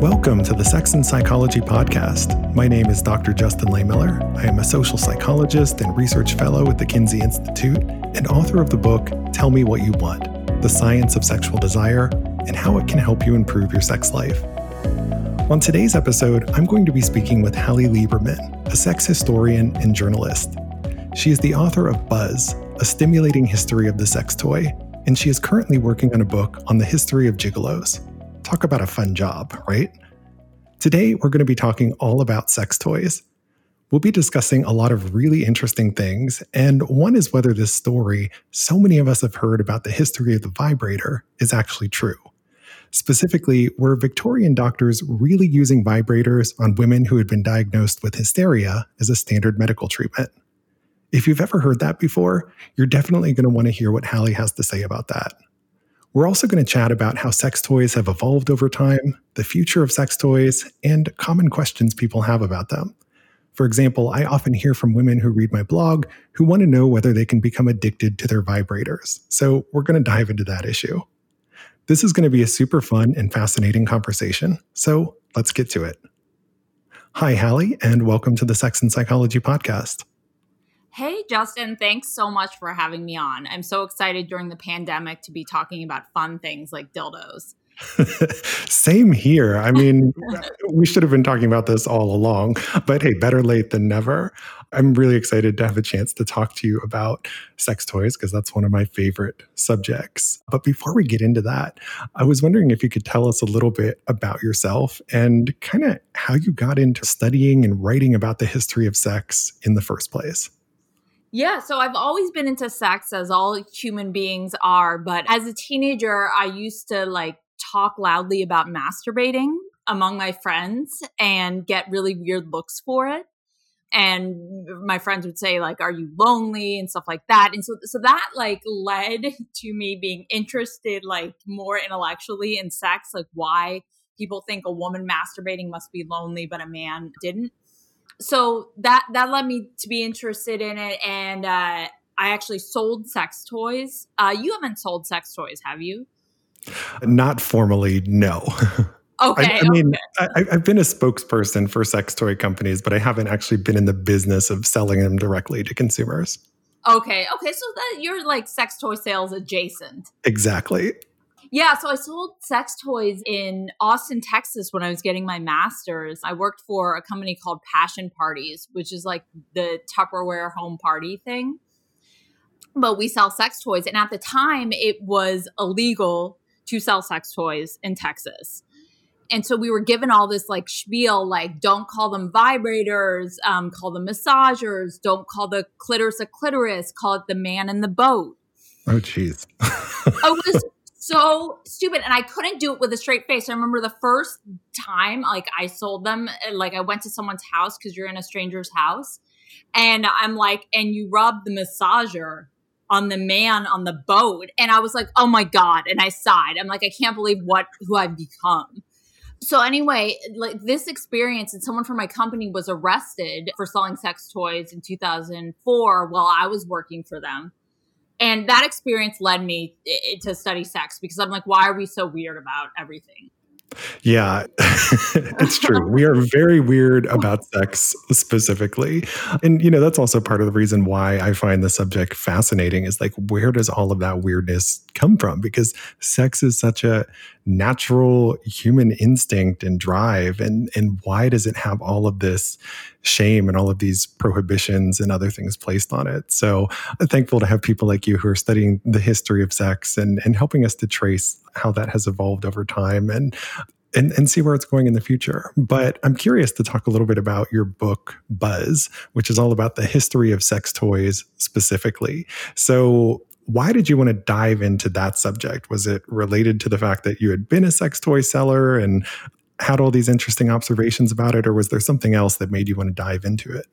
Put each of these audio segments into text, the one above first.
Welcome to the Sex and Psychology Podcast. My name is Dr. Justin Lehmiller. I am a social psychologist and research fellow at the Kinsey Institute and author of the book Tell Me What You Want The Science of Sexual Desire and How It Can Help You Improve Your Sex Life. On today's episode, I'm going to be speaking with Hallie Lieberman, a sex historian and journalist. She is the author of Buzz, a stimulating history of the sex toy, and she is currently working on a book on the history of gigolos. Talk about a fun job, right? Today, we're going to be talking all about sex toys. We'll be discussing a lot of really interesting things, and one is whether this story so many of us have heard about the history of the vibrator is actually true. Specifically, were Victorian doctors really using vibrators on women who had been diagnosed with hysteria as a standard medical treatment? If you've ever heard that before, you're definitely going to want to hear what Hallie has to say about that. We're also going to chat about how sex toys have evolved over time, the future of sex toys, and common questions people have about them. For example, I often hear from women who read my blog who want to know whether they can become addicted to their vibrators. So we're going to dive into that issue. This is going to be a super fun and fascinating conversation. So let's get to it. Hi, Hallie, and welcome to the Sex and Psychology Podcast. Hey, Justin, thanks so much for having me on. I'm so excited during the pandemic to be talking about fun things like dildos. Same here. I mean, we should have been talking about this all along, but hey, better late than never. I'm really excited to have a chance to talk to you about sex toys because that's one of my favorite subjects. But before we get into that, I was wondering if you could tell us a little bit about yourself and kind of how you got into studying and writing about the history of sex in the first place. Yeah, so I've always been into sex as all human beings are, but as a teenager, I used to like talk loudly about masturbating among my friends and get really weird looks for it. And my friends would say like are you lonely and stuff like that. And so so that like led to me being interested like more intellectually in sex, like why people think a woman masturbating must be lonely but a man didn't so that that led me to be interested in it and uh, i actually sold sex toys. Uh, you haven't sold sex toys have you? Not formally no. Okay I, I mean I, i've been a spokesperson for sex toy companies but i haven't actually been in the business of selling them directly to consumers. Okay okay so that you're like sex toy sales adjacent. Exactly yeah, so I sold sex toys in Austin, Texas when I was getting my master's. I worked for a company called Passion Parties, which is like the Tupperware home party thing. But we sell sex toys. And at the time, it was illegal to sell sex toys in Texas. And so we were given all this like spiel, like don't call them vibrators, um, call them massagers, don't call the clitoris a clitoris, call it the man in the boat. Oh, jeez. I was so stupid and i couldn't do it with a straight face. I remember the first time like i sold them eh, like i went to someone's house because you're in a stranger's house and i'm like and you rub the massager on the man on the boat and i was like oh my god and i sighed. I'm like i can't believe what who i've become. So anyway like this experience and someone from my company was arrested for selling sex toys in 2004 while i was working for them and that experience led me to study sex because I'm like, why are we so weird about everything? Yeah, it's true. we are very weird about sex specifically. And, you know, that's also part of the reason why I find the subject fascinating is like, where does all of that weirdness come from? Because sex is such a natural human instinct and drive. And, and why does it have all of this shame and all of these prohibitions and other things placed on it? So I'm thankful to have people like you who are studying the history of sex and, and helping us to trace how that has evolved over time and and, and see where it's going in the future. But I'm curious to talk a little bit about your book, Buzz, which is all about the history of sex toys specifically. So, why did you want to dive into that subject? Was it related to the fact that you had been a sex toy seller and had all these interesting observations about it, or was there something else that made you want to dive into it?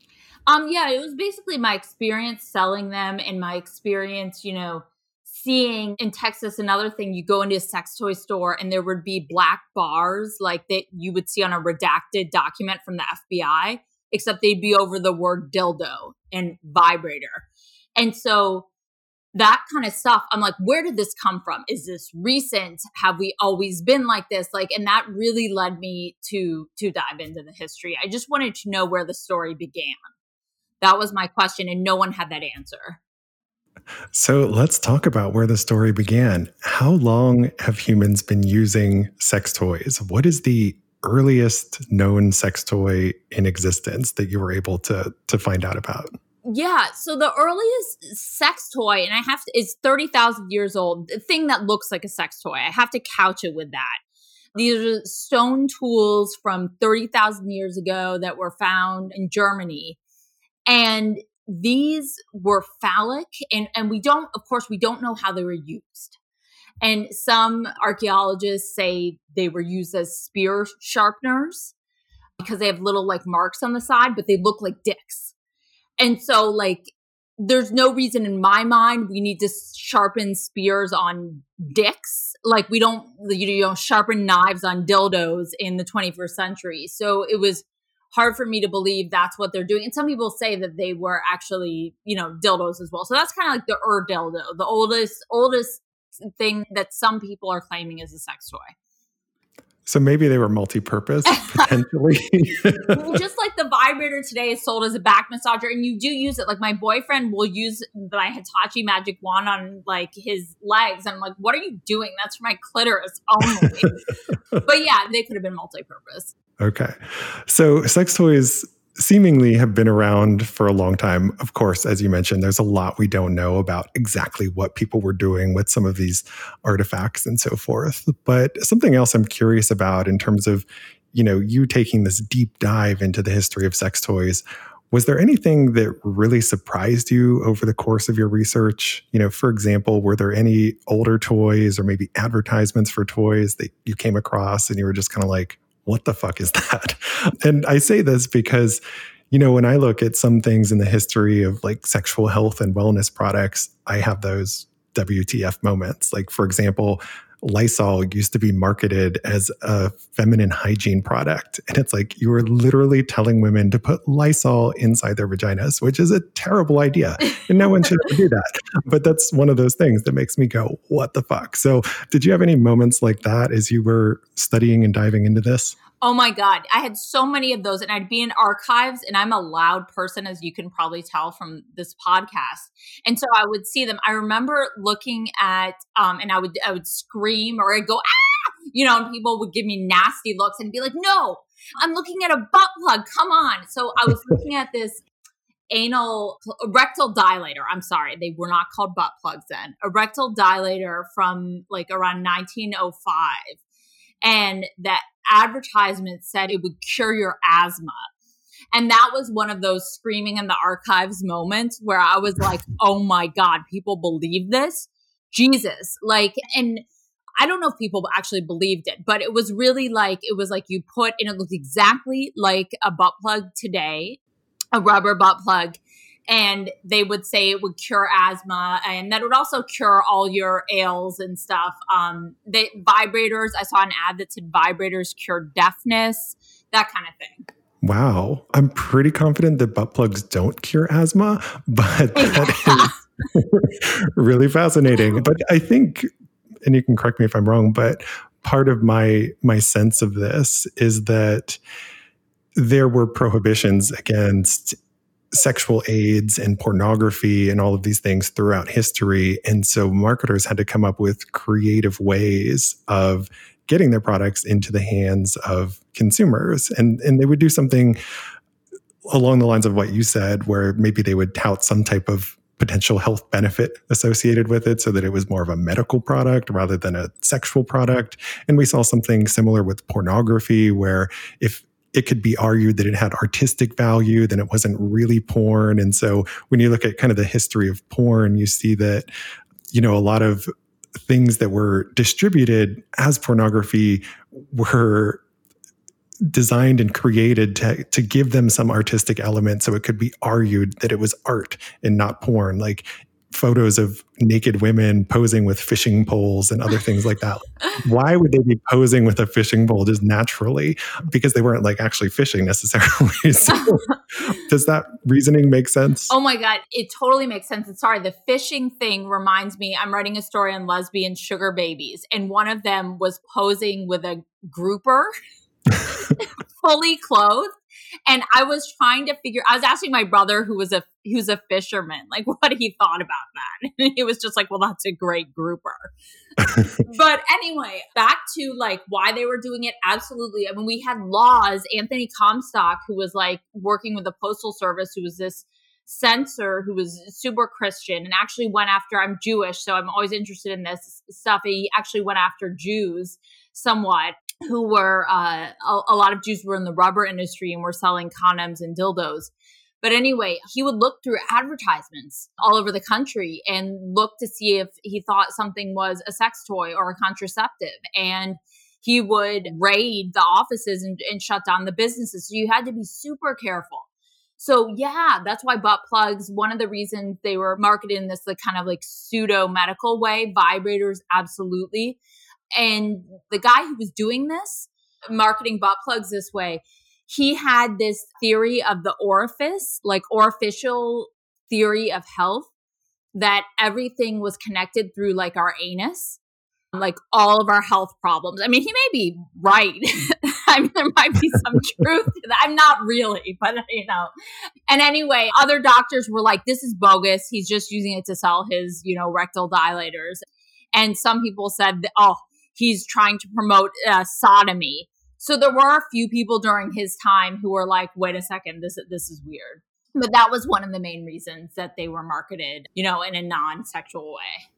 Um, yeah, it was basically my experience selling them and my experience, you know, seeing in Texas another thing you go into a sex toy store and there would be black bars like that you would see on a redacted document from the FBI except they'd be over the word dildo and vibrator. And so that kind of stuff. I'm like where did this come from? Is this recent? Have we always been like this? Like and that really led me to to dive into the history. I just wanted to know where the story began. That was my question and no one had that answer. So let's talk about where the story began. How long have humans been using sex toys? What is the earliest known sex toy in existence that you were able to to find out about yeah, so the earliest sex toy, and I have to, is 30,000 years old, the thing that looks like a sex toy. I have to couch it with that. These are stone tools from 30,000 years ago that were found in Germany. And these were phallic, and, and we don't, of course, we don't know how they were used. And some archaeologists say they were used as spear sharpeners because they have little like marks on the side, but they look like dicks. And so, like, there's no reason in my mind we need to sharpen spears on dicks. Like, we don't, you know, sharpen knives on dildos in the 21st century. So it was hard for me to believe that's what they're doing. And some people say that they were actually, you know, dildos as well. So that's kind of like the ur dildo, the oldest, oldest thing that some people are claiming is a sex toy. So maybe they were multi-purpose potentially. Just like the vibrator today is sold as a back massager, and you do use it. Like my boyfriend will use my Hitachi magic wand on like his legs. I'm like, what are you doing? That's for my clitoris only. but yeah, they could have been multi-purpose. Okay, so sex toys seemingly have been around for a long time. Of course, as you mentioned, there's a lot we don't know about exactly what people were doing with some of these artifacts and so forth. But something else I'm curious about in terms of, you know, you taking this deep dive into the history of sex toys, was there anything that really surprised you over the course of your research? You know, for example, were there any older toys or maybe advertisements for toys that you came across and you were just kind of like, what the fuck is that? And I say this because, you know, when I look at some things in the history of like sexual health and wellness products, I have those WTF moments. Like, for example, Lysol used to be marketed as a feminine hygiene product. And it's like you were literally telling women to put Lysol inside their vaginas, which is a terrible idea. And no one should do that. But that's one of those things that makes me go, what the fuck? So, did you have any moments like that as you were studying and diving into this? Oh my God. I had so many of those, and I'd be in archives, and I'm a loud person, as you can probably tell from this podcast. And so I would see them. I remember looking at, um, and I would, I would scream or I'd go, ah, you know, and people would give me nasty looks and be like, no, I'm looking at a butt plug. Come on. So I was looking at this anal rectal dilator. I'm sorry, they were not called butt plugs then. A rectal dilator from like around 1905 and that advertisement said it would cure your asthma. And that was one of those screaming in the archives moments where I was like, oh my God, people believe this? Jesus. Like, and I don't know if people actually believed it, but it was really like, it was like you put, and it looked exactly like a butt plug today, a rubber butt plug and they would say it would cure asthma and that would also cure all your ails and stuff. Um, the vibrators, I saw an ad that said vibrators cure deafness, that kind of thing. Wow. I'm pretty confident that butt plugs don't cure asthma, but that is really fascinating. But I think, and you can correct me if I'm wrong, but part of my my sense of this is that there were prohibitions against sexual aids and pornography and all of these things throughout history. And so marketers had to come up with creative ways of getting their products into the hands of consumers. And, and they would do something along the lines of what you said, where maybe they would tout some type of potential health benefit associated with it so that it was more of a medical product rather than a sexual product. And we saw something similar with pornography, where if it could be argued that it had artistic value, then it wasn't really porn. And so when you look at kind of the history of porn, you see that, you know, a lot of things that were distributed as pornography were designed and created to, to give them some artistic element so it could be argued that it was art and not porn like photos of naked women posing with fishing poles and other things like that. Why would they be posing with a fishing pole just naturally? Because they weren't like actually fishing necessarily. so, does that reasoning make sense? Oh my God, it totally makes sense. And sorry, the fishing thing reminds me I'm writing a story on lesbian sugar babies, and one of them was posing with a grouper. fully clothed and I was trying to figure. I was asking my brother, who was a who's a fisherman, like what he thought about that. And he was just like, "Well, that's a great grouper." but anyway, back to like why they were doing it. Absolutely. I mean, we had laws. Anthony Comstock, who was like working with the postal service, who was this censor who was super Christian and actually went after. I'm Jewish, so I'm always interested in this stuff. He actually went after Jews somewhat who were uh, a, a lot of Jews were in the rubber industry and were selling condoms and dildos. But anyway, he would look through advertisements all over the country and look to see if he thought something was a sex toy or a contraceptive. And he would raid the offices and, and, shut down the businesses. So you had to be super careful. So yeah, that's why butt plugs, one of the reasons they were marketed in this like kind of like pseudo medical way, vibrators, absolutely. And the guy who was doing this, marketing butt plugs this way, he had this theory of the orifice, like orificial theory of health, that everything was connected through like our anus, like all of our health problems. I mean, he may be right. I mean, there might be some truth to that. I'm not really, but you know. And anyway, other doctors were like, this is bogus. He's just using it to sell his, you know, rectal dilators. And some people said, oh, he's trying to promote uh, sodomy. So there were a few people during his time who were like, "Wait a second, this this is weird." But that was one of the main reasons that they were marketed, you know, in a non-sexual way.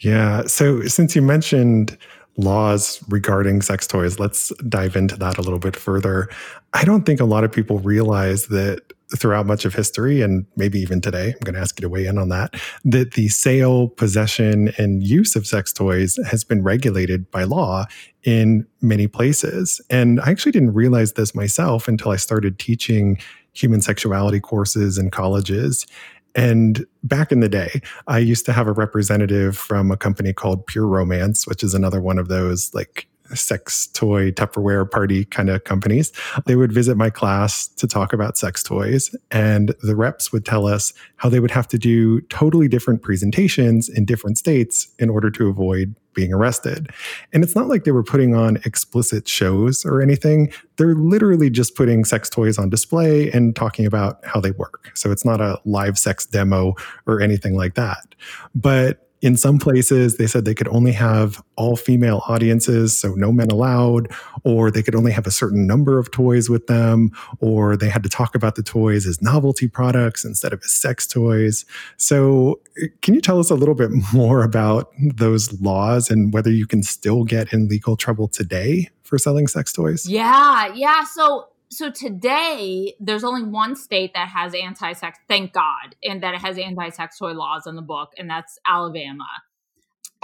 Yeah. So since you mentioned laws regarding sex toys, let's dive into that a little bit further. I don't think a lot of people realize that throughout much of history and maybe even today, I'm going to ask you to weigh in on that, that the sale, possession, and use of sex toys has been regulated by law in many places. And I actually didn't realize this myself until I started teaching human sexuality courses in colleges. And back in the day, I used to have a representative from a company called Pure Romance, which is another one of those like sex toy Tupperware party kind of companies. They would visit my class to talk about sex toys, and the reps would tell us how they would have to do totally different presentations in different states in order to avoid being arrested. And it's not like they were putting on explicit shows or anything. They're literally just putting sex toys on display and talking about how they work. So it's not a live sex demo or anything like that. But in some places, they said they could only have all female audiences, so no men allowed, or they could only have a certain number of toys with them, or they had to talk about the toys as novelty products instead of as sex toys. So, eh, can you tell us a little bit more about those laws and whether you can still get in legal trouble today for selling sex toys? Yeah, yeah. So, so today there's only one state that has anti-sex thank god and that it has anti-sex toy laws in the book and that's alabama.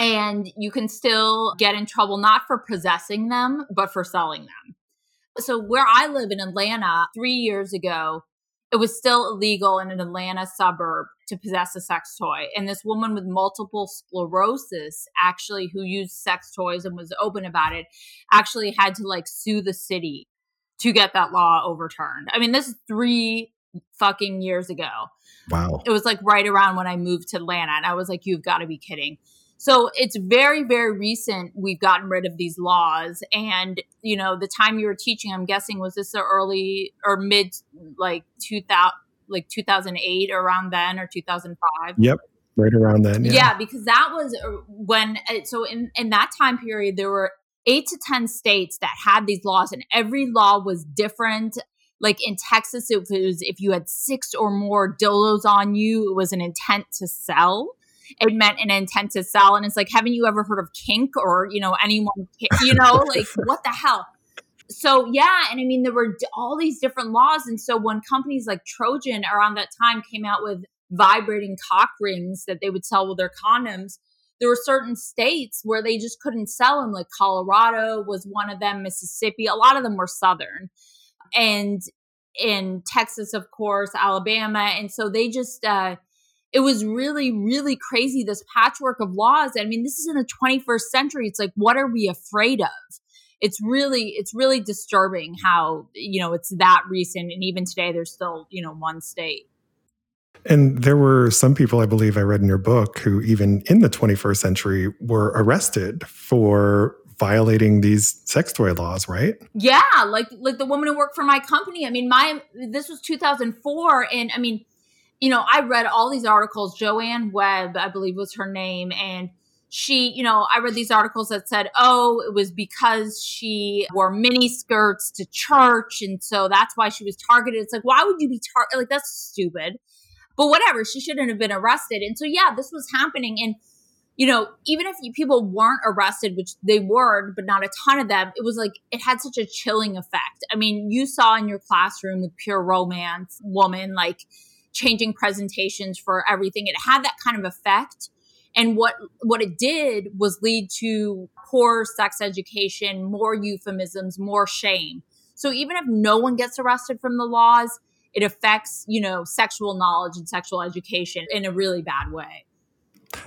And you can still get in trouble not for possessing them but for selling them. So where i live in atlanta three years ago it was still illegal in an atlanta suburb to possess a sex toy. And this woman with multiple sclerosis actually who used sex toys and was open about it actually had to like sue the city to get that law overturned. I mean, this is three fucking years ago. Wow. It was like right around when I moved to Atlanta. And I was like, you've got to be kidding. So it's very, very recent we've gotten rid of these laws. And, you know, the time you were teaching, I'm guessing, was this the early or mid like 2000, like 2008 around then or 2005? Yep. Right around then. Yeah. yeah because that was uh, when, uh, so in, in that time period, there were eight to 10 states that had these laws, and every law was different. Like in Texas, it was if you had six or more dildos on you, it was an intent to sell. It meant an intent to sell. And it's like, haven't you ever heard of kink or, you know, anyone, you know, like what the hell? So, yeah. And I mean, there were all these different laws. And so when companies like Trojan around that time came out with vibrating cock rings that they would sell with their condoms, there were certain states where they just couldn't sell them like colorado was one of them mississippi a lot of them were southern and in texas of course alabama and so they just uh it was really, really crazy. This patchwork of laws. I mean, this is in the 21st century. It's like, what are we afraid of? It's really, it's really disturbing how, you know, it's that recent. And even today, there's still, you know, one state. And there were some people, I believe I read in your book, who even in the 21st century were arrested for violating these sex toy laws, right? Yeah, like like the woman who worked for my company. I mean, my this was 2004 and I mean, you know, I read all these articles. Joanne Webb, I believe was her name, and she, you know, I read these articles that said, oh, it was because she wore mini skirts to church, and so that's why she was targeted. It's like, why would you be targeted? Like that's stupid. But whatever, she shouldn't have been arrested. And so yeah, this was happening, and you know, even if people weren't arrested, which they were, but not a ton of them, it was like it had such a chilling effect. I mean, you saw in your classroom with pure romance woman like changing presentations for everything. It had that kind of effect. And what what it did was lead to poor sex education, more euphemisms, more shame. So even if no one gets arrested from the laws, it affects, you know, sexual knowledge and sexual education in a really bad way.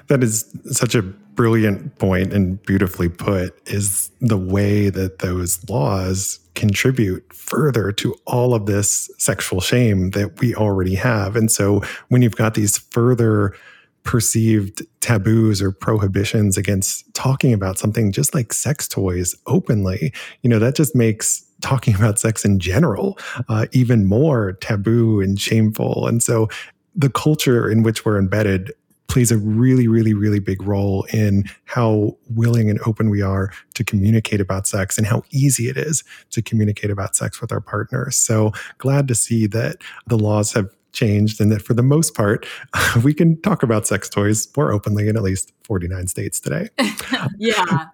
That is such a brilliant point and beautifully put is the way that those laws contribute further to all of this sexual shame that we already have. And so when you've got these further perceived taboos or prohibitions against talking about something just like sex toys openly, you know, that just makes talking about sex in general uh, even more taboo and shameful. And so the culture in which we're embedded plays a really, really, really big role in how willing and open we are to communicate about sex and how easy it is to communicate about sex with our partners. So glad to see that the laws have changed and that for the most part, we can talk about sex toys more openly in at least 49 states today. yeah.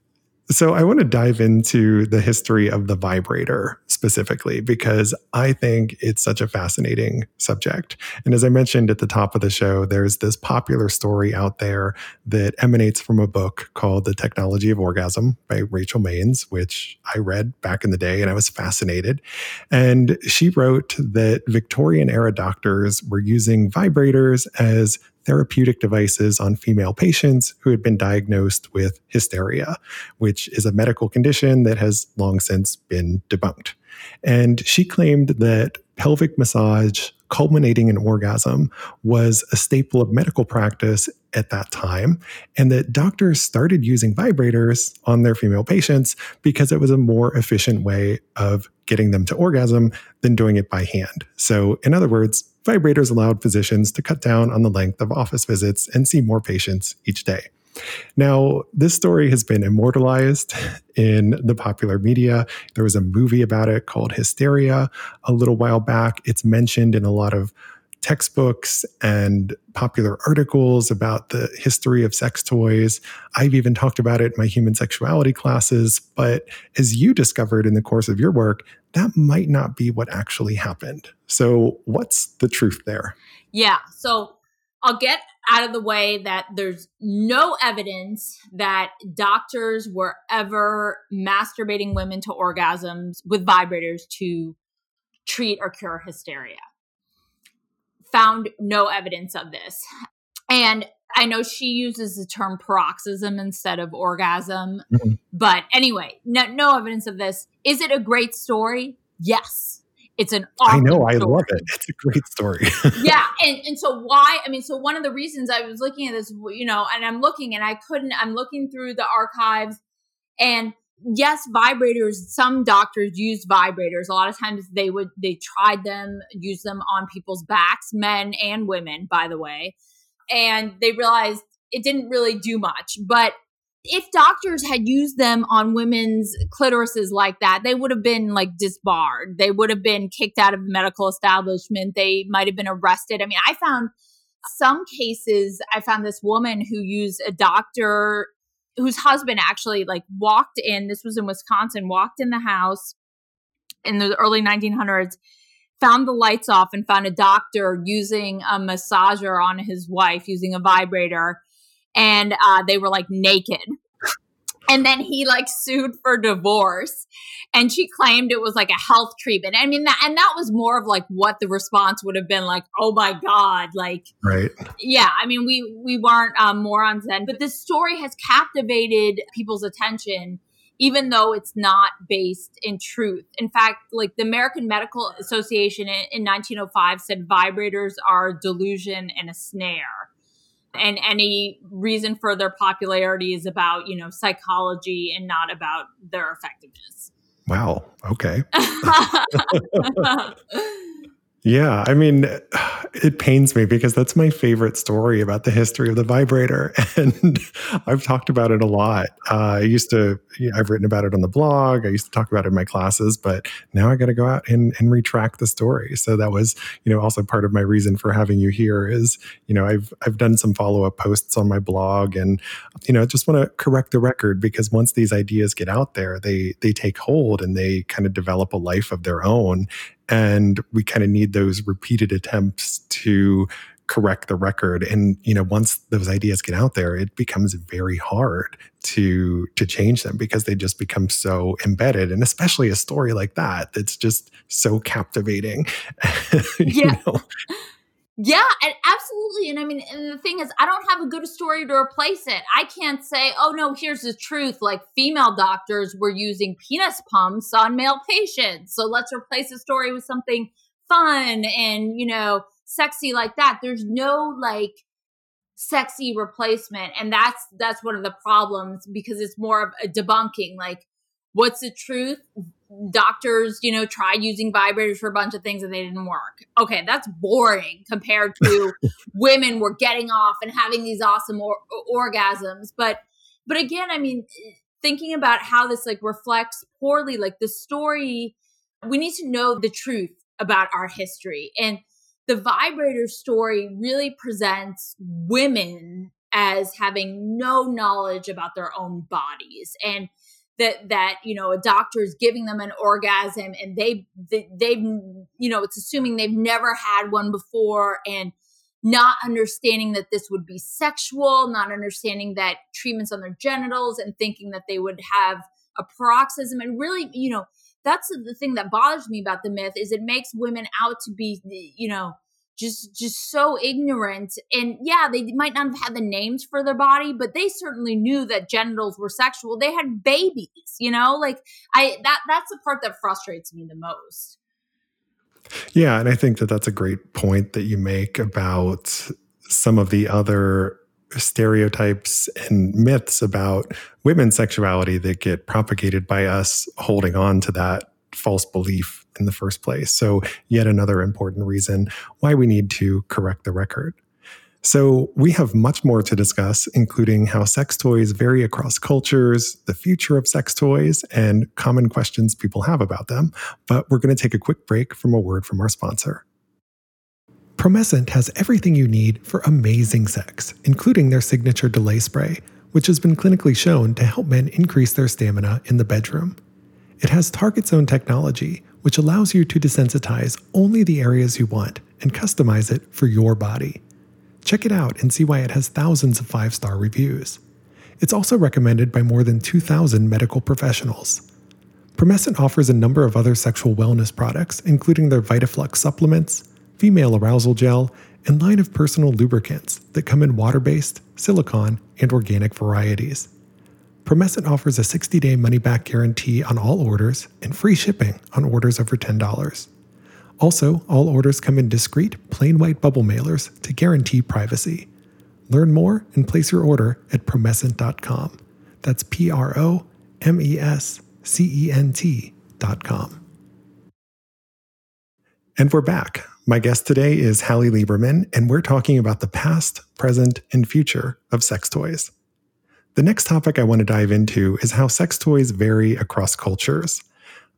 So, I want to dive into the history of the vibrator specifically because I think it's such a fascinating subject. And as I mentioned at the top of the show, there's this popular story out there that emanates from a book called The Technology of Orgasm by Rachel Maines, which I read back in the day and I was fascinated. And she wrote that Victorian era doctors were using vibrators as therapeutic devices on female patients who had been diagnosed with hysteria, which is a medical condition that has long since been debunked. And she claimed that pelvic massage culminating in orgasm was a staple of medical practice at that time, and that doctors started using vibrators on their female patients because it was a more efficient way of getting them to orgasm than doing it by hand. So, in other words, vibrators allowed physicians to cut down on the length of office visits and see more patients each day. Now, this story has been immortalized in the popular media. There was a movie about it called Hysteria a little while back. It's mentioned in a lot of textbooks and popular articles about the history of sex toys. I've even talked about it in my human sexuality classes. But as you discovered in the course of your work, that might not be what actually happened. So, what's the truth there? Yeah. So, I'll get out of the way that there's no evidence that doctors were ever masturbating women to orgasms with vibrators to treat or cure hysteria found no evidence of this. And I know she uses the term paroxysm instead of orgasm. Mm-hmm. But anyway, no, no evidence of this. Is it a great story? Yes. It's an I know, I love it. It's a great story. yeah. And and so why I mean, so one of the reasons I was looking at this, you know, and I'm looking and I couldn't, I'm looking through the archives and yes, vibrators, some doctors use vibrators. A lot of times they would, they tried them, use them on people's backs, men and women, by the way. And they realized it didn't really do much. But if doctors had used them on women's clitorises like that, they would have been like disbarred. They would have been kicked out of the medical establishment. They might have been arrested. I mean, I found some cases, I found this woman who used a doctor whose husband actually like walked in this was in wisconsin walked in the house in the early 1900s found the lights off and found a doctor using a massager on his wife using a vibrator and uh, they were like naked and then he like sued for divorce. And she claimed it was like a health treatment. I mean that and that was more of like what the response would have been like oh my god like right. yeah i mean we we weren't um, morons then. But this story has captivated people's attention even though it's not based in truth. In fact like the american medical association in, in 1905 said vibrators are a delusion and a snare and any reason for their popularity is about you know psychology and not about their effectiveness. Wow. Okay Yeah, I mean, it pains me because that's my favorite story about the history of the vibrator, and I've talked about it a lot. Uh, I used to, you know, I've written about it on the blog. I used to talk about it in my classes, but now I got to go out and, and retract the story. So that was, you know, also part of my reason for having you here is, you know, I've I've done some follow up posts on my blog, and you know, I just want to correct the record because once these ideas get out there, they they take hold and they kind of develop a life of their own, and we kind of need those repeated attempts to correct the record. And you know once those ideas get out there it becomes very hard to to change them because they just become so embedded. And especially a story like that that's just so captivating yeah. know? Yeah, and absolutely. And I mean, and the thing is, I don't have a good story to replace it. I can't say, oh no, here's the truth. Like female doctors were using penis pumps on male patients. So let's replace the story with something fun and, you know, sexy like that. There's no like sexy replacement. And that's, that's one of the problems because it's more of a debunking. Like, what's the truth? Doctors, you know, tried using vibrators for a bunch of things and they didn't work. Okay, that's boring compared to women were getting off and having these awesome or- orgasms. But but again, I mean, thinking about how this like reflects poorly like the story we need to know the truth about our history and the vibrator story really presents women as having no knowledge about their own bodies and that that you know a doctor is giving them an orgasm and they, they they've you know it's assuming they've never had one before and not understanding that this would be sexual not understanding that treatments on their genitals and thinking that they would have a paroxysm and really you know that's the thing that bothers me about the myth is it makes women out to be you know just just so ignorant. And yeah they might not have had the names for their body but they certainly knew that genitals were sexual. They had babies you know? Like i that that's the part that frustrates me the most. Yeah and i think that that's a great point that you make about some of the other stereotypes and myths about women's sexuality that get propagated by us holding on to that false belief in the first place. So, yet another important reason why we need to correct the record. So, we have much more to discuss, including how sex toys vary across cultures, the future of sex toys, and common questions people have about them. But we're going to take a quick break from a word from our sponsor. Promescent has everything you need for amazing sex, including their signature delay spray, which has been clinically shown to help men increase their stamina in the bedroom. It has target zone technology, which allows you to desensitize only the areas you want and customize it for your body. Check it out and see why it has thousands of five star reviews. It's also recommended by more than 2,000 medical professionals. Promescent offers a number of other sexual wellness products, including their VitaFlux supplements, female arousal gel, and line of personal lubricants that come in water based, silicone, and organic varieties. Promescent offers a 60 day money back guarantee on all orders and free shipping on orders over $10. Also, all orders come in discreet, plain white bubble mailers to guarantee privacy. Learn more and place your order at promescent.com. That's P R O M E S C E N T.com. And we're back. My guest today is Hallie Lieberman, and we're talking about the past, present, and future of sex toys. The next topic I want to dive into is how sex toys vary across cultures.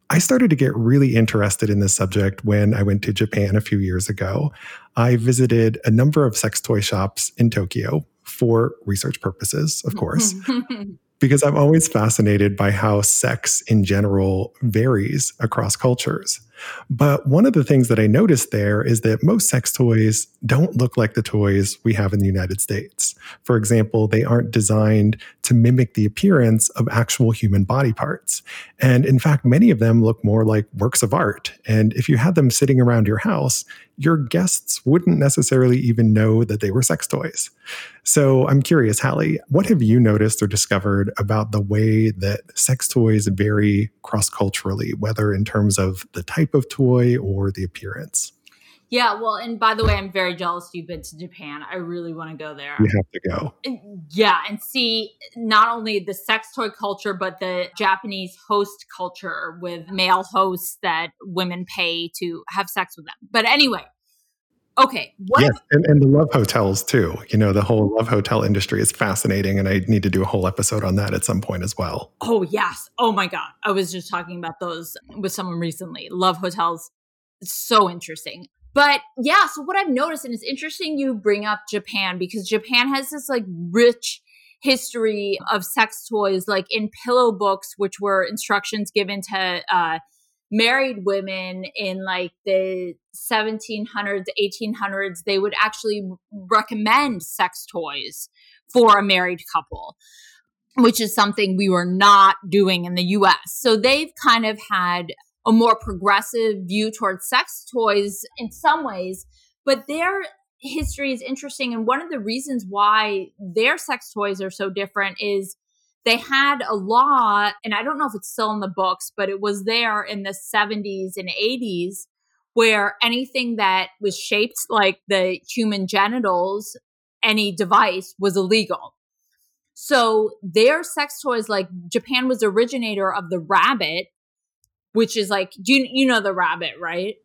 I started to get really interested in this subject when I went to Japan a few years ago. I visited a number of sex toy shops in Tokyo for research purposes, of course. because I'm always fascinated by how sex in general varies across cultures. But one of the things that I noticed there is that most sex toys don't look like the toys we have in the United States. For example, they aren't designed to mimic the appearance of actual human body parts. And in fact, many of them look more like works of art. And if you had them sitting around your house, your guests wouldn't necessarily even know that they were sex toys. So I'm curious, Hallie, what have you noticed or discovered about the way that sex toys vary cross culturally, whether in terms of the type of toy or the appearance? Yeah, well, and by the way, I'm very jealous you've been to Japan. I really want to go there. You have to go. And, yeah, and see not only the sex toy culture, but the Japanese host culture with male hosts that women pay to have sex with them. But anyway, okay. What yes, and, and the love hotels too. You know, the whole love hotel industry is fascinating, and I need to do a whole episode on that at some point as well. Oh, yes. Oh, my God. I was just talking about those with someone recently. Love hotels so interesting. But yeah, so what I've noticed, and it's interesting you bring up Japan because Japan has this like rich history of sex toys, like in pillow books, which were instructions given to uh, married women in like the 1700s, 1800s. They would actually recommend sex toys for a married couple which is something we were not doing in the US. So they've kind of had a more progressive view towards sex toys in some ways, but their history is interesting. And one of the reasons why their sex toys are so different is they had a law, and I don't know if it's still in the books, but it was there in the 70s and 80s where anything that was shaped like the human genitals, any device was illegal. So their sex toys, like Japan was the originator of the rabbit, which is like, do you, you know the rabbit, right?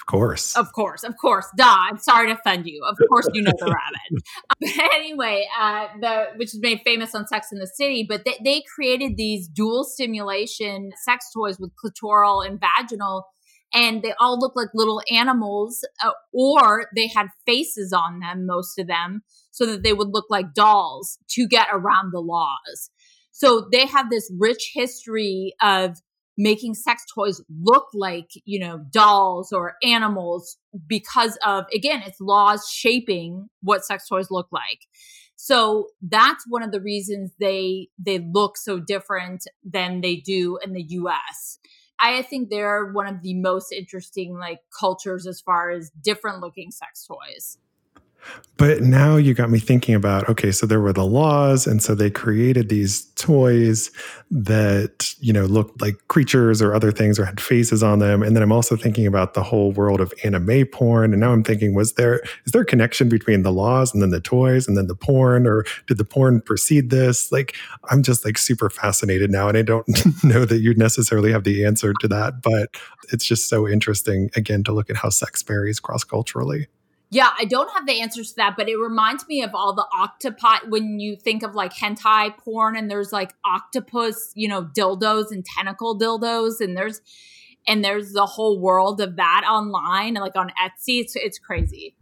Of course. Of course. Of course. Duh. I'm sorry to offend you. Of course you know the rabbit. But anyway, uh, the which is made famous on Sex in the City, but they, they created these dual stimulation sex toys with clitoral and vaginal, and they all look like little animals, uh, or they had faces on them, most of them, so that they would look like dolls to get around the laws. So they have this rich history of making sex toys look like, you know, dolls or animals because of, again, it's laws shaping what sex toys look like. So that's one of the reasons they they look so different than they do in the US. I think they're one of the most interesting like cultures as far as different looking sex toys. But now you got me thinking about okay, so there were the laws, and so they created these toys that, you know, looked like creatures or other things or had faces on them. And then I'm also thinking about the whole world of anime porn. And now I'm thinking, was there is there a connection between the laws and then the toys and then the porn, or did the porn precede this? Like, I'm just like super fascinated now, and I don't know that you necessarily have the answer to that, but it's just so interesting again to look at how sex varies cross culturally. Yeah, I don't have the answers to that, but it reminds me of all the octopi when you think of like hentai porn and there's like octopus, you know, dildos and tentacle dildos and there's and there's the whole world of that online and like on Etsy. It's it's crazy.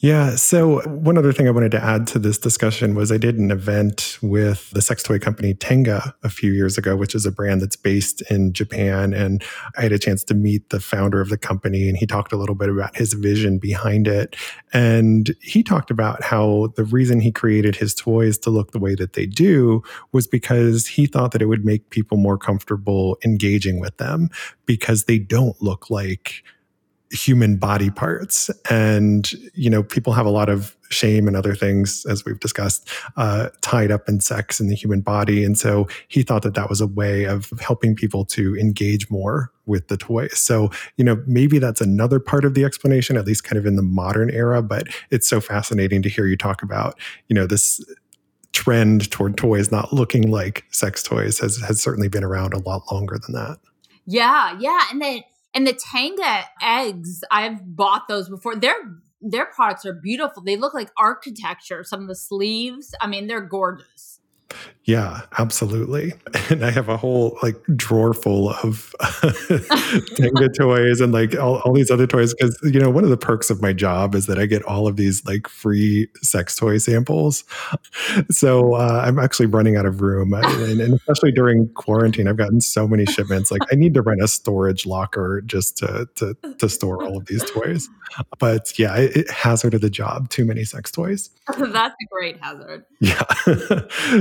Yeah. So, one other thing I wanted to add to this discussion was I did an event with the sex toy company Tenga a few years ago, which is a brand that's based in Japan. And I had a chance to meet the founder of the company, and he talked a little bit about his vision behind it. And he talked about how the reason he created his toys to look the way that they do was because he thought that it would make people more comfortable engaging with them because they don't look like human body parts. And you know people have a lot of shame and other things as we've discussed uh, tied up in sex and the human body. And so he thought that that was a way of helping people to engage more with the toys so you know maybe that's another part of the explanation at least kind of in the modern era but it's so fascinating to hear you talk about you know this trend toward toys not looking like sex toys has has certainly been around a lot longer than that. Yeah yeah and then and the Tenga eggs, I've bought those before. Their their products are beautiful. They look like architecture. Some of the sleeves, I mean, they're gorgeous. Yeah, absolutely. And I have a whole like drawer full of Tenga toys and like all, all these other toys. Cause, you know, one of the perks of my job is that I get all of these like free sex toy samples. So uh, I'm actually running out of room. And, and especially during quarantine, I've gotten so many shipments. Like I need to rent a storage locker just to, to, to store all of these toys. But yeah, it, it hazarded the job. Too many sex toys. That's a great hazard. Yeah.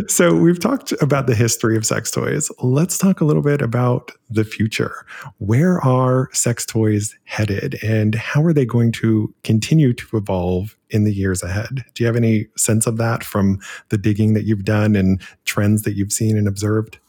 so we've talked about the history of sex toys. Let's talk a little bit about the future. Where are sex toys headed and how are they going to continue to evolve in the years ahead? Do you have any sense of that from the digging that you've done and trends that you've seen and observed?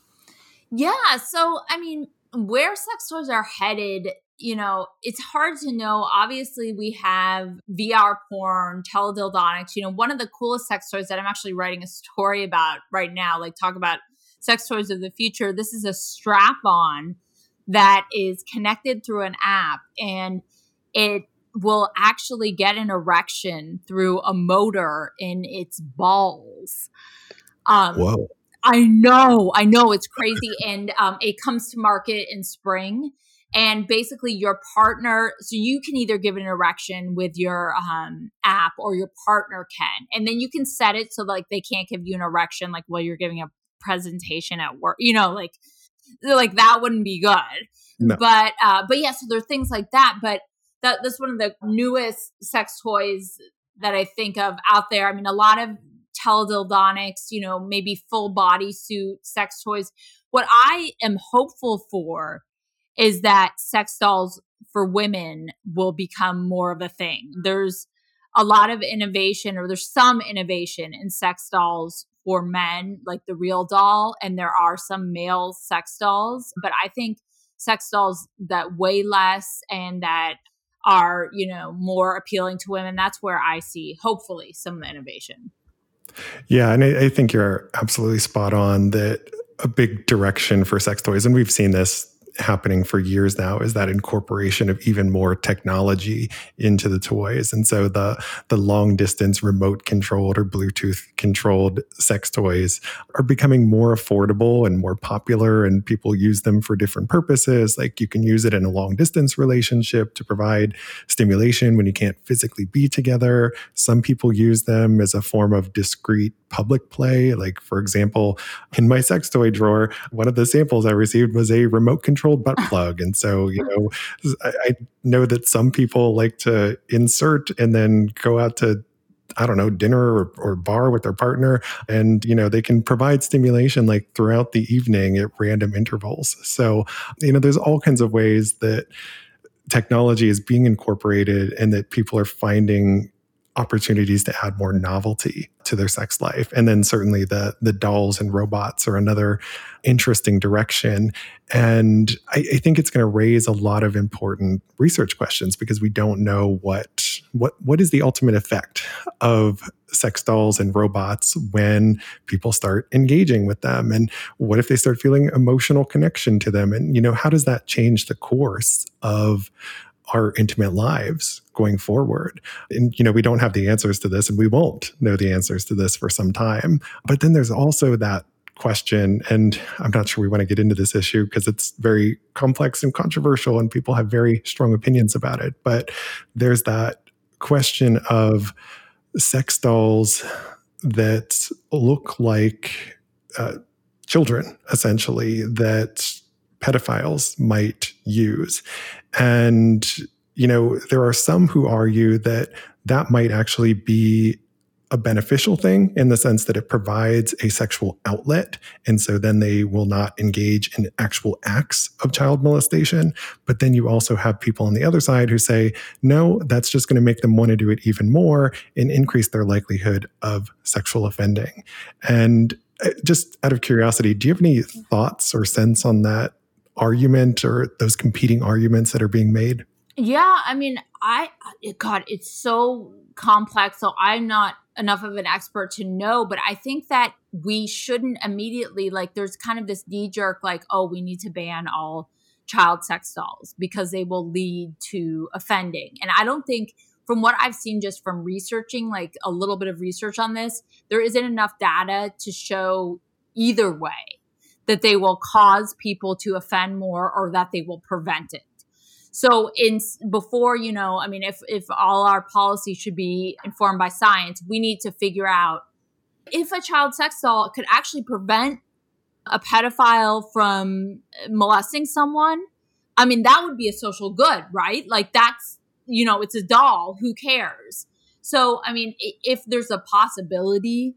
Yeah. So, I mean, where sex toys are headed you know, it's hard to know. Obviously, we have VR porn, teledildonics. You know, one of the coolest sex toys that I'm actually writing a story about right now, like talk about sex toys of the future. This is a strap on that is connected through an app and it will actually get an erection through a motor in its balls. Um, Whoa. I know, I know, it's crazy. and um, it comes to market in spring and basically your partner so you can either give an erection with your um, app or your partner can and then you can set it so like they can't give you an erection like while you're giving a presentation at work you know like like that wouldn't be good. No. but uh but yeah so there are things like that but that that's one of the newest sex toys that i think of out there. I mean a lot of teledildonics you know maybe full body suit sex toys. What i am hopeful for is that sex dolls for women will become more of a thing. There's a lot of innovation, or there's some innovation in sex dolls for men, like the real doll, and there are some male sex dolls. But I think sex dolls that weigh less and that are, you know, more appealing to women, that's where I see, hopefully, some innovation. Yeah, and I, I think you're absolutely spot on that a big direction for sex toys, and we've seen this happening for years now is that incorporation of even more technology into the toys. And so the the long distance remote controlled or Bluetooth controlled sex toys are becoming more affordable and more popular and people use them for different purposes. Like you can use it in a long distance relationship to provide stimulation when you can't physically be together. Some people use them as a form of discreet public play. Like for example, in my sex toy drawer, one of the samples I received was a remote control controlled butt plug. And so, you know, I, I know that some people like to insert and then go out to I don't know, dinner or, or, bar with their partner. And, you know, they can provide stimulation like throughout the evening at random intervals. So, you know, there's all kinds of ways that technology is being incorporated and that people are finding opportunities to add more novelty to their sex life. And then certainly the the dolls and robots are another interesting direction. And I, I think it's going to raise a lot of important research questions because we don't know what what what is the ultimate effect of sex dolls and robots when people start engaging with them and what if they start feeling emotional connection to them and you know how does that change the course of our intimate lives going forward. And, you know, we don't have the answers to this and we won't know the answers to this for some time. But then there's also that question, and I'm not sure we want to get into this issue because it's very complex and controversial and people have very strong opinions about it. But there's that question of sex dolls that look like uh, children, essentially, that pedophiles might use. And, you know, there are some who argue that that might actually be a beneficial thing in the sense that it provides a sexual outlet. And so then they will not engage in actual acts of child molestation. But then you also have people on the other side who say, no, that's just going to make them want to do it even more and increase their likelihood of sexual offending. And uh, just out of curiosity, do you have any thoughts or sense on that argument or those competing arguments that are being made? Yeah, I mean, I God, it's so complex. So I'm not enough of an expert to know, but I think that we shouldn't immediately like. There's kind of this knee jerk, like, oh, we need to ban all child sex dolls because they will lead to offending. And I don't think, from what I've seen, just from researching, like a little bit of research on this, there isn't enough data to show either way, that they will cause people to offend more or that they will prevent it. So in before, you know, I mean, if if all our policy should be informed by science, we need to figure out if a child sex doll could actually prevent a pedophile from molesting someone. I mean, that would be a social good, right? Like that's, you know, it's a doll. Who cares? So, I mean, if there's a possibility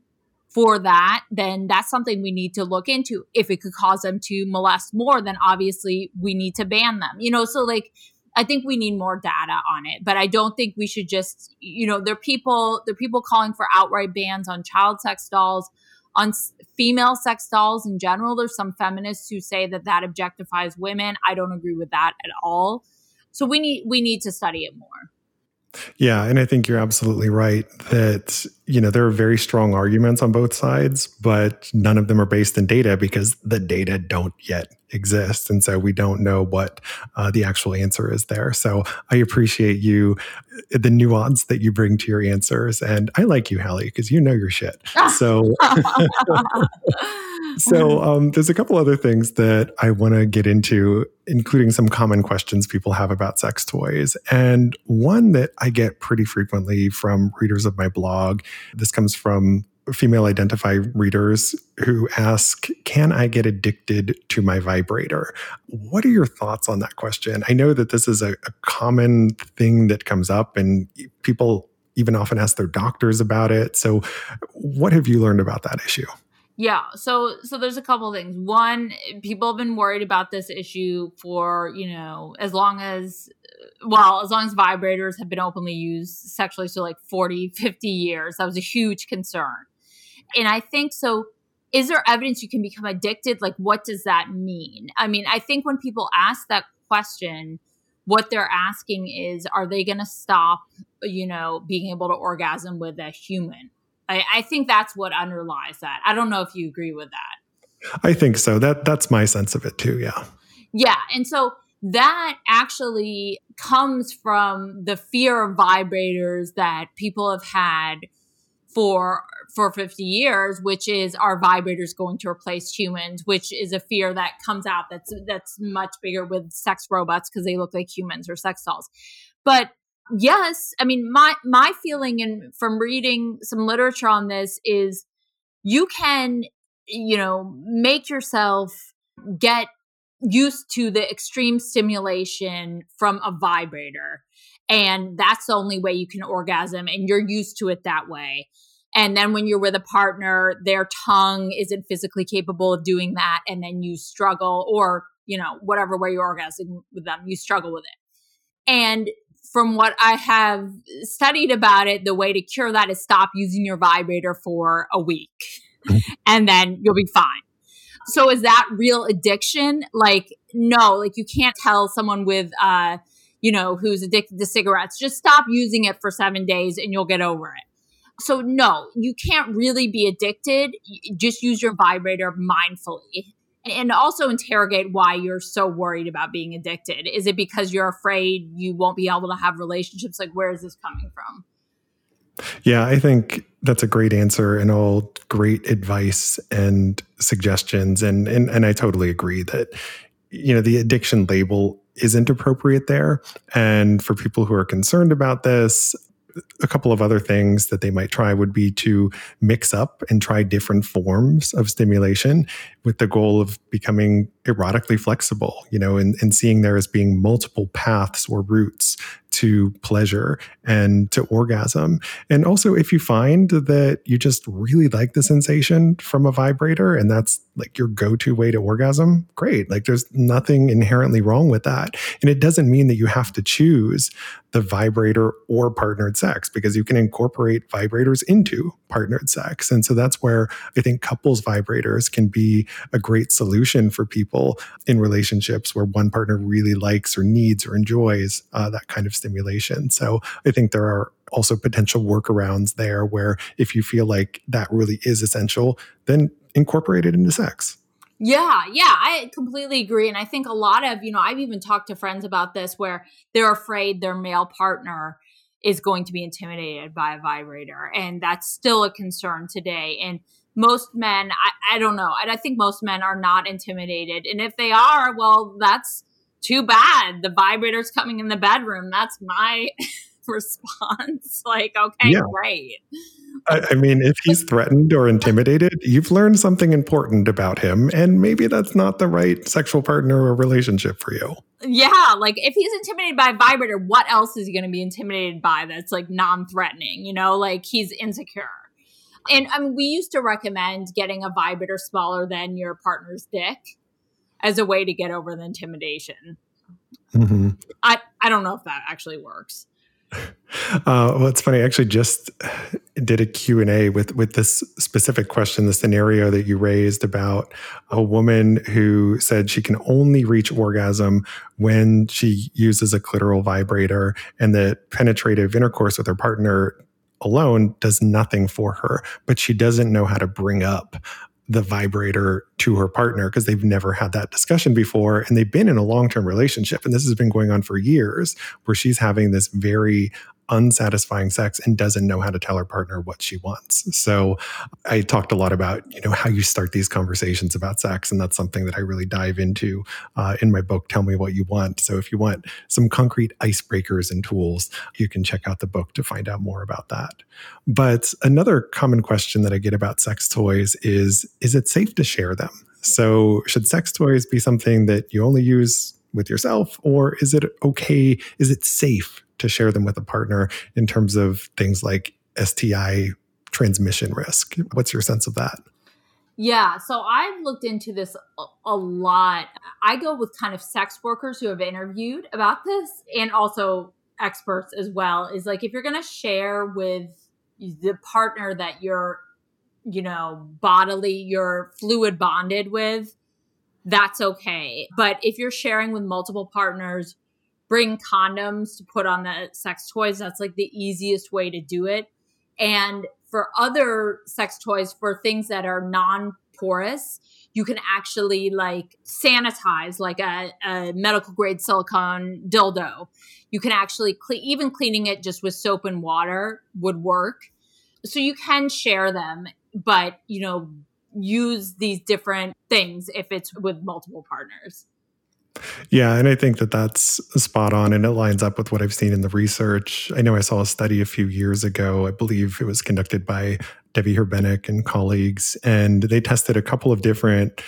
for that, then that's something we need to look into. If it could cause them to molest more, then obviously we need to ban them. You know, so like I think we need more data on it, but I don't think we should just, you know, there are people, there are people calling for outright bans on child sex dolls, on female sex dolls in general. There's some feminists who say that that objectifies women. I don't agree with that at all. So we need we need to study it more. Yeah, and I think you're absolutely right that you know there are very strong arguments on both sides, but none of them are based in data because the data don't yet exist, and so we don't know what uh, the actual answer is there. So I appreciate you, the nuance that you bring to your answers, and I like you, Hallie, because you know your shit. So. so um, there's a couple other things that I want to get into, including some common questions people have about sex toys. And one that I get pretty frequently from readers of my blog, this comes from female identify readers who ask, Can I get addicted to my vibrator? What are your thoughts on that question? I know that this is a, a common thing that comes up, and people even often ask their doctors about it. So, what have you learned about that issue? Yeah, so so there's a couple things. One, people have been worried about this issue for, you know, as long as well, as long as vibrators have been openly used sexually so like 40, 50 years. That was a huge concern. And I think so is there evidence you can become addicted? Like what does that mean? I mean, I think when people ask that question, what they're asking is are they going to stop, you know, being able to orgasm with a human? I, I think that's what underlies that. I don't know if you agree with that. I think so. That that's my sense of it too. Yeah. Yeah, and so that actually comes from the fear of vibrators that people have had for for 50 years which is are vibrators going to replace humans? Which is a fear that comes out that's that's much bigger with sex robots because they look like humans or sex dolls. But yes, I mean my my feeling and from reading some literature on this is you can you know make yourself get used to the extreme stimulation from a vibrator. And that's the only way you can orgasm and you're used to it that way. And then when you're with a partner their tongue isn't physically capable of doing that and then you struggle or you know whatever way you're orgasming with them you struggle with it. And from what I have studied about it, the way to cure that is stop using your vibrator for a week. Mm-hmm. And then you'll be fine. So is that real addiction? Like, no, like you can't tell someone with, uh, you know, who's addicted to cigarettes, just stop using it for seven days and you'll get over it. So no, you can't really be addicted. Just use your vibrator mindfully and also interrogate why you're so worried about being addicted. Is it because you're afraid you won't be able to have relationships? Like, where is this coming from? Yeah, I think that's a great answer and all great advice and suggestions. And, and, and I totally agree that, you know, the addiction label isn't appropriate there. And for people who are concerned about this, a couple of other things that they might try would be to mix up and try different forms of stimulation with the goal of becoming erotically flexible, you know, and, and seeing there as being multiple paths or routes to pleasure and to orgasm. And also, if you find that you just really like the sensation from a vibrator and that's like your go to way to orgasm, great. Like there's nothing inherently wrong with that. And it doesn't mean that you have to choose the vibrator or partnered sex because you can incorporate vibrators into partnered sex. And so that's where I think couples vibrators can be a great solution for people in relationships where one partner really likes or needs or enjoys uh, that kind of stimulation. So I think there are also potential workarounds there where if you feel like that really is essential, then incorporate it into sex. Yeah, yeah, I completely agree. And I think a lot of, you know, I've even talked to friends about this where they're afraid their male partner is going to be intimidated by a vibrator. And that's still a concern today. And most men, I, I don't know. And I think most men are not intimidated. And if they are, well, that's too bad. The vibrator's coming in the bedroom. That's my response. like, okay, yeah. great. I, I mean, if he's threatened or intimidated, you've learned something important about him, and maybe that's not the right sexual partner or relationship for you. Yeah, like if he's intimidated by a vibrator, what else is he going to be intimidated by that's like non threatening? You know, like he's insecure. And I mean, we used to recommend getting a vibrator smaller than your partner's dick as a way to get over the intimidation. Mm-hmm. I, I don't know if that actually works. Uh, well, it's funny. I actually just did a Q&A with, with this specific question, the scenario that you raised about a woman who said she can only reach orgasm when she uses a clitoral vibrator and that penetrative intercourse with her partner alone does nothing for her, but she doesn't know how to bring up the vibrator to her partner because they've never had that discussion before and they've been in a long-term relationship and this has been going on for years where she's having this very unsatisfying sex and doesn't know how to tell her partner what she wants. So I talked a lot about, you know, how you start these conversations about sex. And that's something that I really dive into uh, in my book, Tell Me What You Want. So if you want some concrete icebreakers and tools, you can check out the book to find out more about that. But another common question that I get about sex toys is, is it safe to share them? So should sex toys be something that you only use with yourself or is it okay is it safe to share them with a partner in terms of things like STI transmission risk. What's your sense of that? Yeah, so I've looked into this a, lot. I go with kind of sex workers who have interviewed about this and also experts as well. Is like if you're going to share with the partner that you're, you know, bodily, you're fluid bonded with, that's okay. But if you're sharing with multiple partners, bring condoms to put on the sex toys. That's like the easiest way to do it. And for other sex toys, for things that are non porous, you can actually like sanitize like a, a, medical grade silicone dildo. You can actually even cleaning it just with soap and water would work. So you can share them, but you know, use these different things if it's with multiple partners. Yeah, and I think that that's spot on and it lines up with what I've seen in the research. I know I saw a study a few years ago. I believe it was conducted by Debbie Herbenick and colleagues, and they tested a couple of different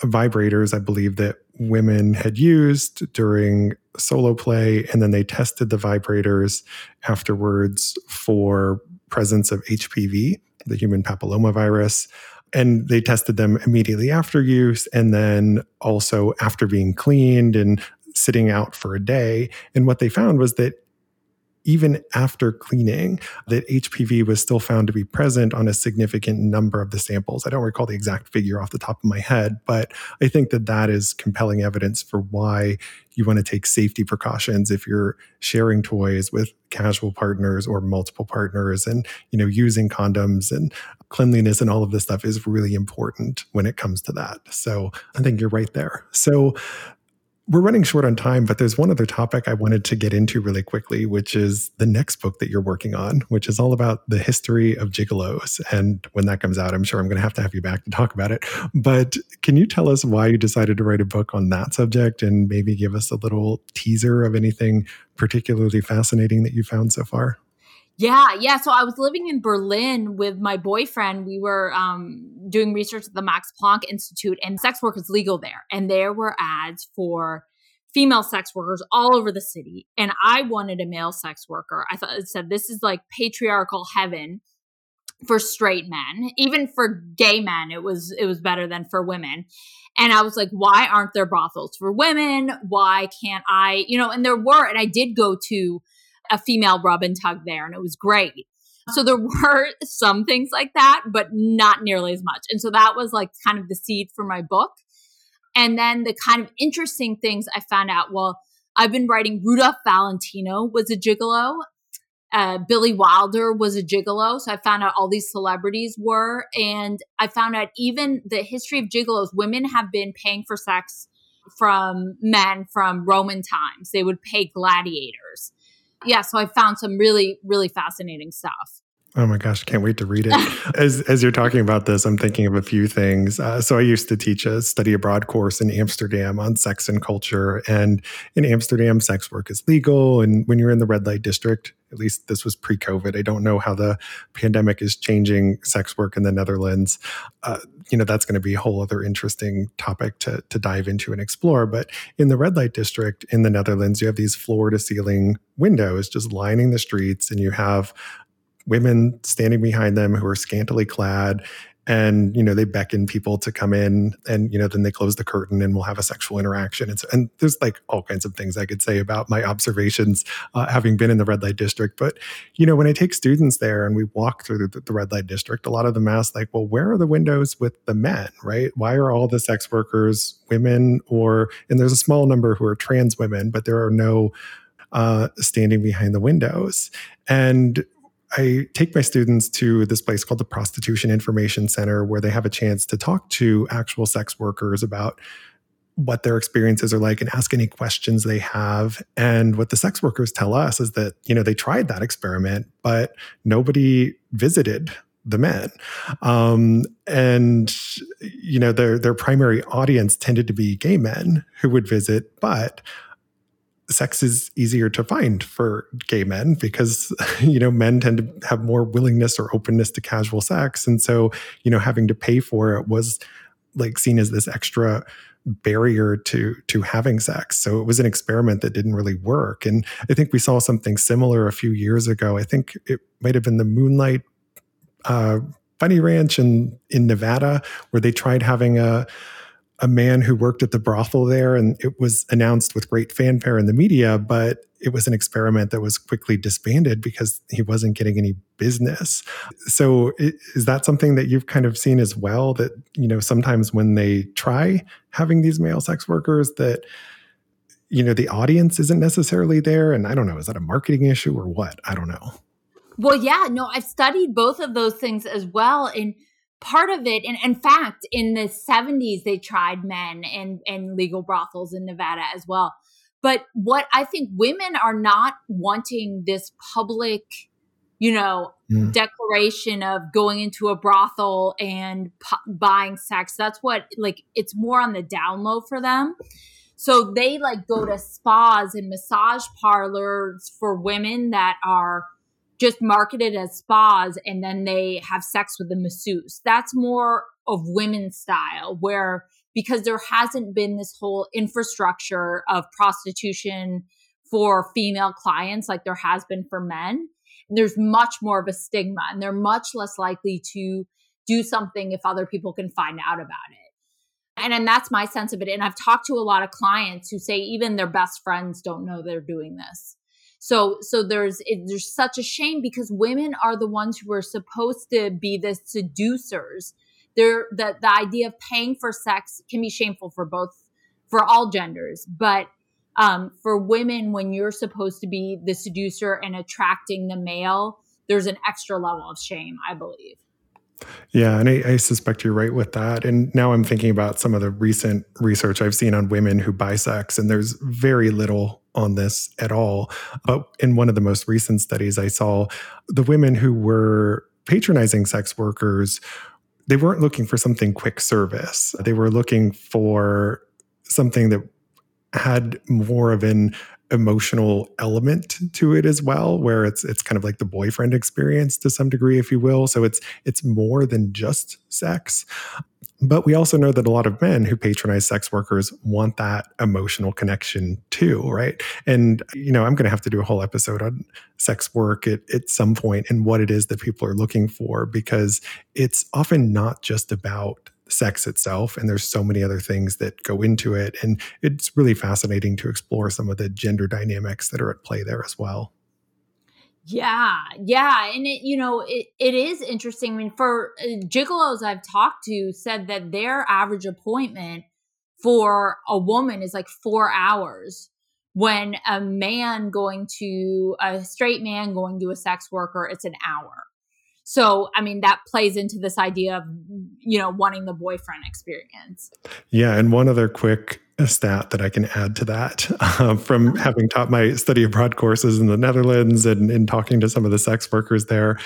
vibrators, I believe, that women had used during solo play. And then they tested the vibrators afterwards for presence of HPV, the human papillomavirus and they tested them immediately after use and then also after being cleaned and sitting out for a day. And what they found was that even after cleaning, that HPV was still found to be present on a significant number of the samples. I don't recall the exact figure off the top of my head, but I think that that is compelling evidence for why you want to take safety precautions if you're sharing toys with casual partners or multiple partners and you know using condoms and cleanliness and all of this stuff is really important when it comes to that so i think you're right there so we're running short on time, but there's one other topic I wanted to get into really quickly, which is the next book that you're working on, which is all about the history of gigolos. And when that comes out, I'm sure I'm going to have to have you back to talk about it. But can you tell us why you decided to write a book on that subject and maybe give us a little teaser of anything particularly fascinating that you found so far? Yeah, yeah. So I was living in Berlin with my boyfriend. We were um, doing research at the Max Planck Institute, and sex work is legal there. And there were ads for female sex workers all over the city. And I wanted a male sex worker. I thought it said this is like patriarchal heaven for straight men. Even for gay men, it was it was better than for women. And I was like, why aren't there brothels for women? Why can't I, you know, and there were, and I did go to a female rub and tug there, and it was great. So there were some things like that, but not nearly as much. And so that was like kind of the seed for my book. And then the kind of interesting things I found out well, I've been writing Rudolph Valentino was a gigolo. Uh, Billy Wilder was a gigolo. So I found out all these celebrities were. And I found out even the history of gigolos, women have been paying for sex from men from Roman times. They would pay gladiators yeah, so I found some really, really fascinating stuff. Oh my gosh, I can't wait to read it. as as you're talking about this, I'm thinking of a few things. Uh, so I used to teach a study abroad course in Amsterdam on sex and culture, and in Amsterdam, sex work is legal. And when you're in the red light district, at least this was pre-COVID. I don't know how the pandemic is changing sex work in the Netherlands. Uh, you know, that's going to be a whole other interesting topic to to dive into and explore. But in the red light district in the Netherlands, you have these floor to ceiling windows just lining the streets, and you have women standing behind them who are scantily clad and you know they beckon people to come in and you know then they close the curtain and we'll have a sexual interaction. And, so, and there's like all kinds of things i could say about my observations uh, having been in the red light district. But you know when i take students there and we walk through the, the red light district a lot of them ask like well where are the windows with the men right? Why are all the sex workers women or and there's a small number who are trans women but there are no uh, standing behind the windows. And I take my students to this place called the Prostitution Information Center, where they have a chance to talk to actual sex workers about what their experiences are like and ask any questions they have. And what the sex workers tell us is that, you know, they tried that experiment, but nobody visited the men. Um, and, you know, their, their primary audience tended to be gay men who would visit, but sex is easier to find for gay men because you know men tend to have more willingness or openness to casual sex. And so you know having to pay for it was like seen as this extra barrier to to having sex. So it was an experiment that didn't really work. And i think we saw something similar a few years ago. I think it might have been the moonlight uh, ranch in in nevada where they tried having a a man who worked at the brothel there, and it was announced with great fanfare in the media, but it was an experiment that was quickly disbanded because he wasn't getting any business. So, is that something that you've kind of seen as well? That, you know, sometimes when they try having these male sex workers, that, you know, the audience isn't necessarily there. And I don't know, is that a marketing issue or what? I don't know. Well, yeah, no, I've studied both of those things as well. And part of it and in fact in the 70s they tried men and and legal brothels in nevada as well but what i think women are not wanting this public you know mm. declaration of going into a brothel and pu- buying sex that's what like it's more on the down low for them so they like go to spas and massage parlors for women that are just marketed as spas and then they have sex with the masseuse. That's more of women's style where because there hasn't been this whole infrastructure of prostitution for female clients like there has been for men. There's much more of a stigma and they're much less likely to do something if other people can find out about it. And, and that's my sense of it. And I've talked to a lot of clients who say even their best friends don't know they're doing this. So so there's it, there's such a shame because women are the ones who are supposed to be the seducers. They're the the idea of paying for sex can be shameful for both for all genders, but um, for women, when you're supposed to be the seducer and attracting the male, there's an extra level of shame, I believe. Yeah, and I, I, suspect you're right with that. And now I'm thinking about some of the recent research I've seen on women who buy sex, and there's very little on this at all. But in one of the most recent studies I saw, the women who were patronizing sex workers, they weren't looking for something quick service. They were looking for something that had more of an emotional element to it as well where it's it's kind of like the boyfriend experience to some degree if you will. So it's it's more than just sex. But we also know that a lot of men who patronize sex workers want that emotional connection too right? And you know i'm going to have to do a whole episode on sex work at, at some point and what it is that people are looking for because it's often not just about sex itself. And there's so many other things that go into it. And it's really fascinating to explore some of the gender dynamics that are at play there as well. Yeah, yeah, and it you know it it is interesting. I mean, for uh, gigolos I've talked to said that their average appointment for a woman is like four hours. When a man going to a straight man going to a sex worker, it's an hour. So, I mean, that plays into this idea of, you know, wanting the boyfriend experience. Yeah. And one other quick stat that I can add to that uh, from having taught my study abroad courses in the Netherlands and, and talking to some of the sex workers there.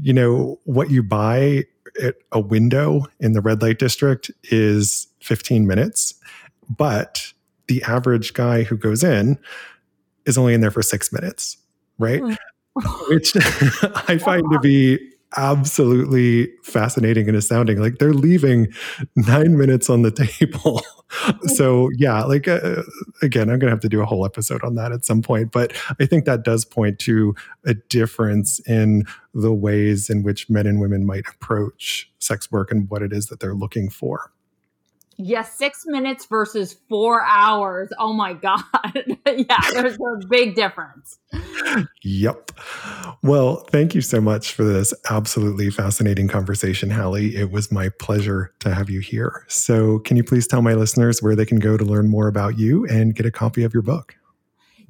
You know, what you buy at a window in the red light district is 15 minutes, but the average guy who goes in is only in there for six minutes, right? Hmm. Which I find to be absolutely fascinating and astounding. Like they're leaving nine minutes on the table. so, yeah, like uh, again, I'm going to have to do a whole episode on that at some point. But I think that does point to a difference in the ways in which men and women might approach sex work and what it is that they're looking for. Yes, six minutes versus four hours. Oh my God. yeah, there's a big difference. Yep. Well, thank you so much for this absolutely fascinating conversation, Hallie. It was my pleasure to have you here. So, can you please tell my listeners where they can go to learn more about you and get a copy of your book?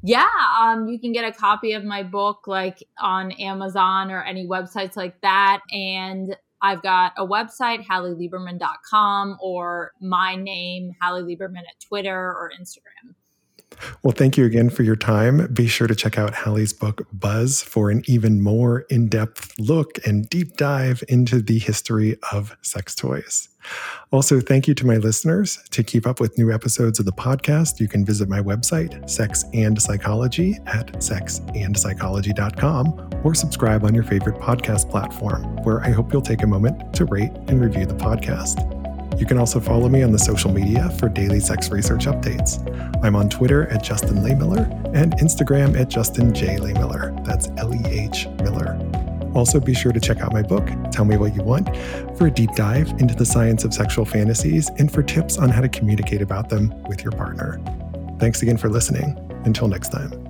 Yeah, um, you can get a copy of my book like on Amazon or any websites like that. And I've got a website, HallieLieberman.com, or my name, Hallie Lieberman at Twitter or Instagram. Well, thank you again for your time. Be sure to check out Hallie's book, Buzz, for an even more in depth look and deep dive into the history of sex toys. Also, thank you to my listeners. To keep up with new episodes of the podcast, you can visit my website, Sex and Psychology, at sexandpsychology.com, or subscribe on your favorite podcast platform, where I hope you'll take a moment to rate and review the podcast. You can also follow me on the social media for daily sex research updates. I'm on Twitter at Justin Lehmiller and Instagram at Justin J. Lehmiller. That's L E H Miller. Also, be sure to check out my book, Tell Me What You Want, for a deep dive into the science of sexual fantasies and for tips on how to communicate about them with your partner. Thanks again for listening. Until next time.